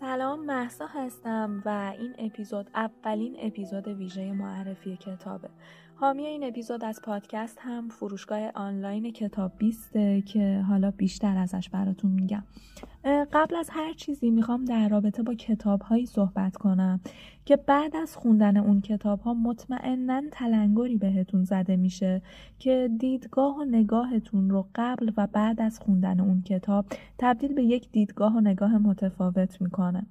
سلام محسا هستم و این اپیزود اولین اپیزود ویژه معرفی کتابه. حامی این اپیزود از پادکست هم فروشگاه آنلاین کتاب بیسته که حالا بیشتر ازش براتون میگم. قبل از هر چیزی می‌خوام در رابطه با کتاب هایی صحبت کنم که بعد از خوندن اون کتاب ها مطمئنا تلنگری بهتون زده میشه که دیدگاه و نگاهتون رو قبل و بعد از خوندن اون کتاب تبدیل به یک دیدگاه و نگاه متفاوت می‌کنه.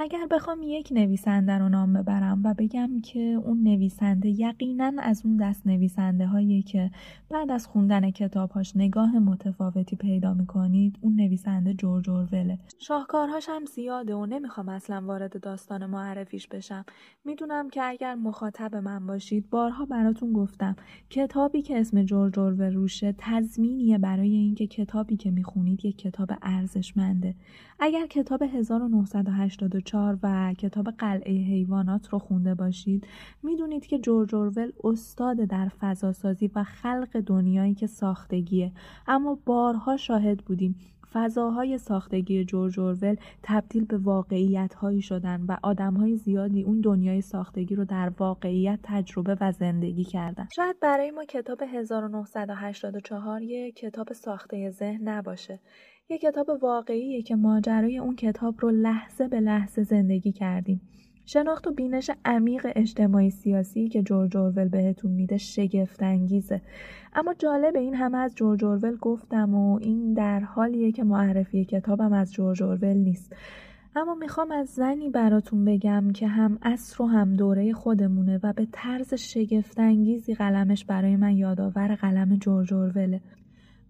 اگر بخوام یک نویسنده رو نام ببرم و بگم که اون نویسنده یقینا از اون دست نویسنده هایی که بعد از خوندن کتابهاش نگاه متفاوتی پیدا می‌کنید اون نویسنده جورج اوروله شاهکارهاش هم زیاده و نمی‌خوام اصلا وارد داستان معرفیش بشم. می‌دونم که اگر مخاطب من باشید بارها براتون گفتم کتابی که اسم جورج اورول روشه تضمینیه برای اینکه کتابی که می‌خونید یک کتاب ارزشمنده. اگر کتاب 1984 و کتاب قلعه حیوانات رو خونده باشید. می‌دونید که جورج اورول استاد در فضاسازی و خلق دنیایی که ساختگیه. اما بارها شاهد بودیم. فضاهای ساختگی جورج اورول تبدیل به واقعیت هایی شدن و آدم های زیادی اون دنیای ساختگی رو در واقعیت تجربه و زندگی کردن. شاید برای ما کتاب 1984 یه کتاب ساخته ذهن نباشه. یه کتاب واقعیه که ماجرای اون کتاب رو لحظه به لحظه زندگی کردیم. شناخت و بینش عمیق اجتماعی سیاسی که جورج اورول بهتون میده شگفت انگیزه اما جالب این همه از جورج اورول گفتم و این در حالیه که معرفی کتابم از جورج اورول نیست. اما می‌خوام از زنی براتون بگم که هم اصر و هم دوره خودمونه و به طرز شگفتانگیزی قلمش برای من یادآور قلم جورج اوروله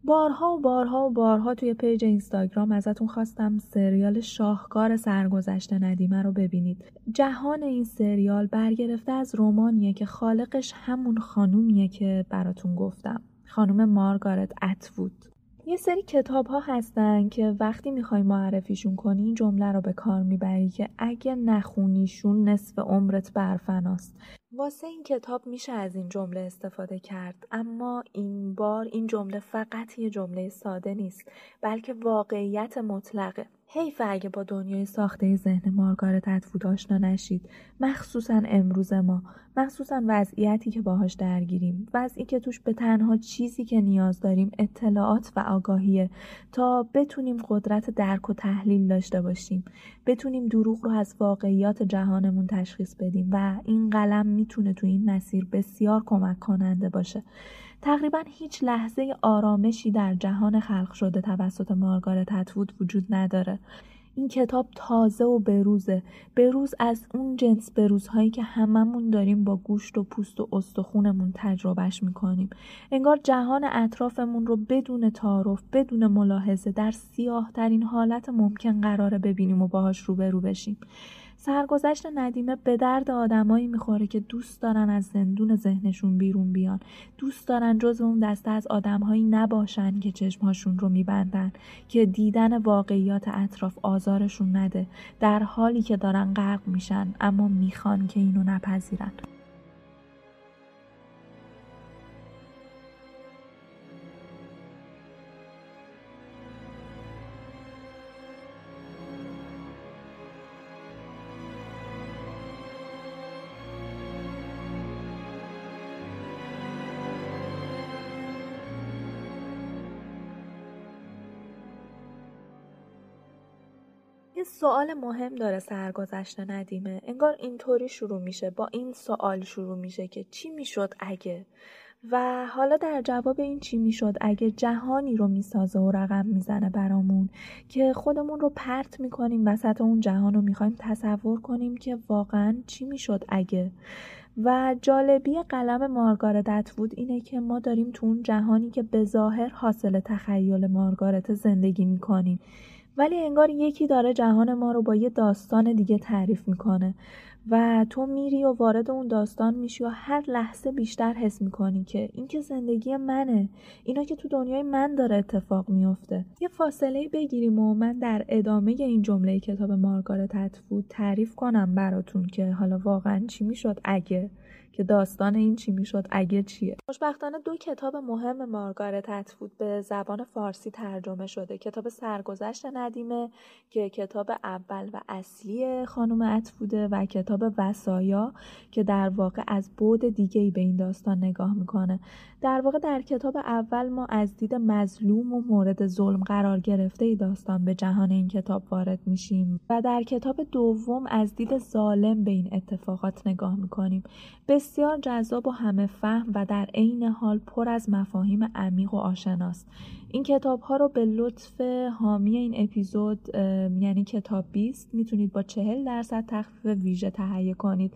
بارها و بارها و بارها توی پیج اینستاگرام ازتون خواستم سریال شاهکار سرگذشت ندیمه رو ببینید. جهان این سریال برگرفته از رومانیه که خالقش همون خانومیه که براتون گفتم. خانوم مارگارت اتوود. یه سری کتاب ها هستن که وقتی می‌خوای معرفیشون کنی این جمله رو به کار می‌بری که اگه نخونیشون نصف عمرت برفناست واسه این کتاب میشه از این جمله استفاده کرد اما این بار این جمله فقط یه جمله ساده نیست بلکه واقعیت مطلقه. حیف اگه با دنیای ساخته ذهن مارگارت اتفود آشنا نشید. مخصوصا امروز ما. مخصوصا وضعیتی که باهاش درگیریم. وضعی که توش به تنها چیزی که نیاز داریم اطلاعات و آگاهیه. تا بتونیم قدرت درک و تحلیل داشته باشیم. بتونیم دروغ رو از واقعیات جهانمون تشخیص بدیم و این قلم می‌تونه تو این مسیر بسیار کمک کننده باشه. تقریبا هیچ لحظه آرامشی در جهان خلق شده توسط مارگارت اتوود وجود نداره. این کتاب تازه و بروزه. بروز از اون جنس بروزهایی که هممون داریم با گوشت و پوست و استخونمون تجربهش می‌کنیم. انگار جهان اطرافمون رو بدون تعارف بدون ملاحظه در سیاه ترین حالت ممکن قراره ببینیم و باهاش روبرو بشیم. سرگذشت ندیمه به درد آدمایی می‌خوره که دوست دارن از زندون ذهنشون بیرون بیان. دوست دارن جز اون دسته از آدمهایی نباشن که چشمهاشون رو میبندن که دیدن واقعیات اطراف آزارشون نده. در حالی که دارن غرق میشن اما می‌خوان که اینو نپذیرن. یه سوال مهم داره سرگذشت ندیمه. انگار اینطوری شروع میشه. با این سوال شروع میشه که چی می‌شد اگه؟ و حالا در جواب این چی می‌شد اگه جهانی رو می‌سازه و رقم می‌زنه برامون که خودمون رو پرت می‌کنیم وسط اون جهان رو می‌خوایم تصور کنیم که واقعا چی می‌شد اگه؟ و جالبی قلم مارگارت اتوود اینه که ما داریم تو اون جهانی که به ظاهر حاصل تخیل مارگارت زندگی می‌کنیم. ولی انگار یکی داره جهان ما رو با یه داستان دیگه تعریف می‌کنه و تو میری و وارد اون داستان میشی و هر لحظه بیشتر حس می‌کنی که این که زندگی منه اینا که تو دنیای من داره اتفاق میفته یه فاصله بگیریم و من در ادامه این جمله کتاب مارگارت اتفود تعریف کنم براتون که حالا واقعا چی می‌شد؟ اگه که داستان این چی می‌شد اگه چیه. خوشبختانه دو کتاب مهم مارگارت اتفود به زبان فارسی ترجمه شده. کتاب سرگذشت ندیمه که کتاب اول و اصلی خانم اتفوده و کتاب وسایا که در واقع از بود دیگه ای به این داستان نگاه می‌کنه. در واقع در کتاب اول ما از دید مظلوم و مورد ظلم قرار گرفته ای داستان به جهان این کتاب وارد میشیم و در کتاب دوم از دید ظالم به این اتفاقات نگاه می‌کنیم. بسیار جذاب و همه فهم و در عین حال پر از مفاهیم عمیق و آشناست. این کتاب ها رو به لطف حامی این اپیزود یعنی کتاب بیست می‌تونید با چهل درصد تخفیف ویژه تهیه کنید.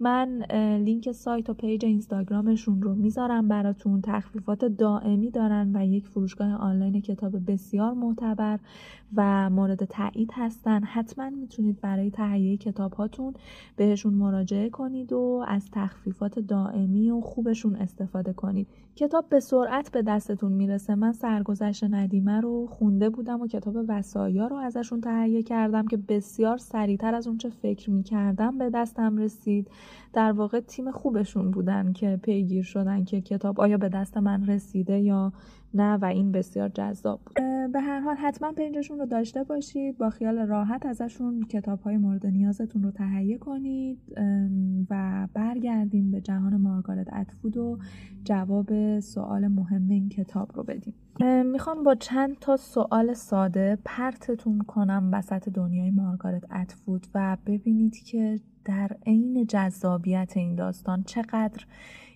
من لینک سایت و پیج اینستاگرامشون رو می‌ذارم براتون. تخفیفات دائمی دارن و یک فروشگاه آنلاین کتاب بسیار معتبر و مورد تایید هستن. حتما می‌تونید برای تهیه کتاب هاتون بهشون مراجعه کنید و از تخفیفات دائمی و خوبشون استفاده کنید. کتاب به سرعت به دستتون می‌رسه. من سرگذشت ندیمه رو خونده بودم و کتاب وسایا رو ازشون تهیه کردم که بسیار سریعتر از اونچه فکر می‌کردم به دستم رسید. در واقع تیم خوبشون بودن که پیگیر شدن که کتاب آیا به دست من رسیده یا نه و این بسیار جذاب بود. به هر حال حتما پیجشون رو داشته باشید. با خیال راحت ازشون کتاب های مورد نیازتون رو تهیه کنید. و برگردیم به جهان مارگارت اتفود و جواب سوال مهم این کتاب رو بدیم. می‌خوام با چند تا سوال ساده پرتتون کنم وسط دنیای مارگارت اتفود و ببینید که در عین جذابیت این داستان چقدر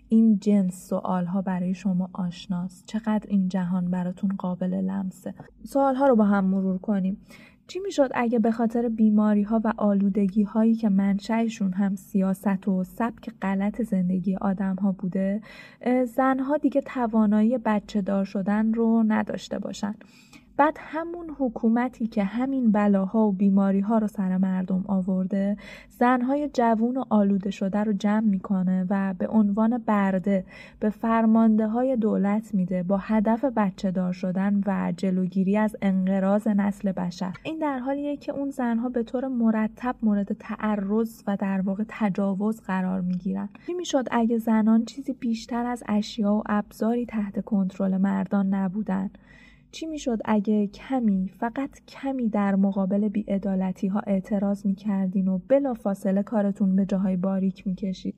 این جنس سوال ها برای شما آشناست. چقدر این جهان براتون قابل لمسه؟ سوال ها رو با هم مرور کنیم. چی می‌شد اگه به خاطر بیماری ها و آلودگی هایی که منشأشون هم سیاست و سبک غلط زندگی آدم ها بوده زنها دیگه توانایی بچه دار شدن رو نداشته باشن؟ بعد همون حکومتی که همین بلاها و بیماری ها رو سر مردم آورده زنهای جوون و آلوده شده رو جمع می‌کنه و به عنوان برده به فرمانده های دولت میده با هدف بچه دار شدن و جلوگیری از انقراض نسل بشر. این در حالیه که اون زنها به طور مرتب مورد تعرض و در واقع تجاوز قرار می‌گیرن. چی می‌شد اگه زنان چیزی بیشتر از اشیا و ابزاری تحت کنترل مردان نبودن؟ چی می‌شد اگه کمی فقط کمی در مقابل بیعدالتی ها اعتراض می‌کردین و بلا فاصله کارتون به جاهای باریک می‌کشید؟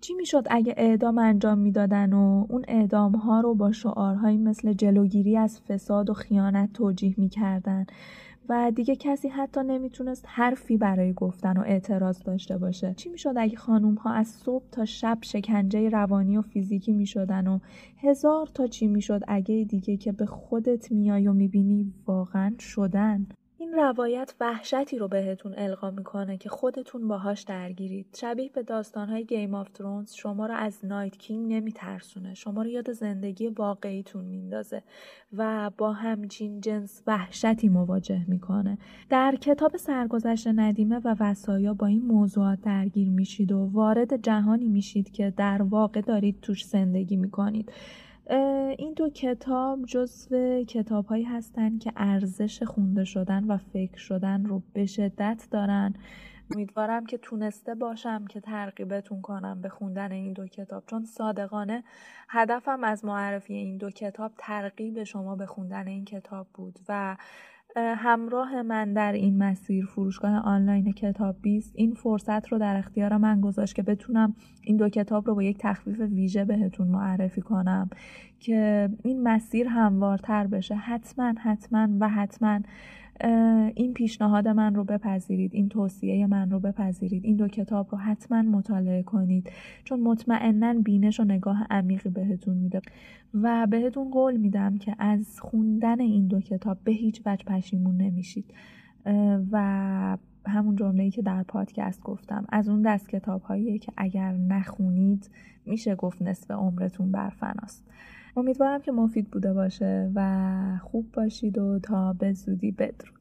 چی می‌شد اگه اعدام انجام می‌دادن و اون اعدام ها رو با شعارهایی مثل جلوگیری از فساد و خیانت توجیه می‌کردن؟ و دیگه کسی حتی نمی‌تونست حرفی برای گفتن و اعتراض داشته باشه. چی می‌شد اگه خانوم ها از صبح تا شب شکنجه روانی و فیزیکی می‌شدن و هزار تا چی می‌شد اگه دیگه که به خودت میای و می‌بینی واقعا شدن؟ این روایت وحشتی رو بهتون القا می‌کنه که خودتون باهاش درگیرید. شبیه به داستانهای Game of Thrones شما رو از Night King نمیترسونه. شما رو یاد زندگی واقعیتون میندازه و با همچین جنس وحشتی مواجه می‌کنه. در کتاب سرگذشت ندیمه و وصایا با این موضوعات درگیر میشید و وارد جهانی میشید که در واقع دارید توش زندگی می‌کنید. این دو کتاب جزو کتاب هایی هستند که ارزش خونده شدن و فکر شدن رو به شدت دارن. امیدوارم که تونسته باشم که ترغیبتون کنم به خوندن این دو کتاب چون صادقانه هدفم از معرفی این دو کتاب ترغیب شما به خوندن این کتاب بود و همراه من در این مسیر فروشگاه آنلاین کتاب بیست این فرصت رو در اختیار من گذاشت که بتونم این دو کتاب رو با یک تخفیف ویژه بهتون معرفی کنم که این مسیر هموارتر بشه. حتما حتما و حتما این پیشنهاد من رو بپذیرید این توصیه من رو بپذیرید این دو کتاب رو حتما مطالعه کنید. چون مطمئنا بینش و نگاه عمیقی بهتون میده. و بهتون قول میدم که از خوندن این دو کتاب به هیچ وجه پشیمون نمیشید. و همون جمله که در پادکست گفتم از اون دست کتاب هایی که اگر نخونید میشه گفت نصف عمرتون برفناست. امیدوارم که مفید بوده باشه و خوب باشید و تا به زودی بدرود.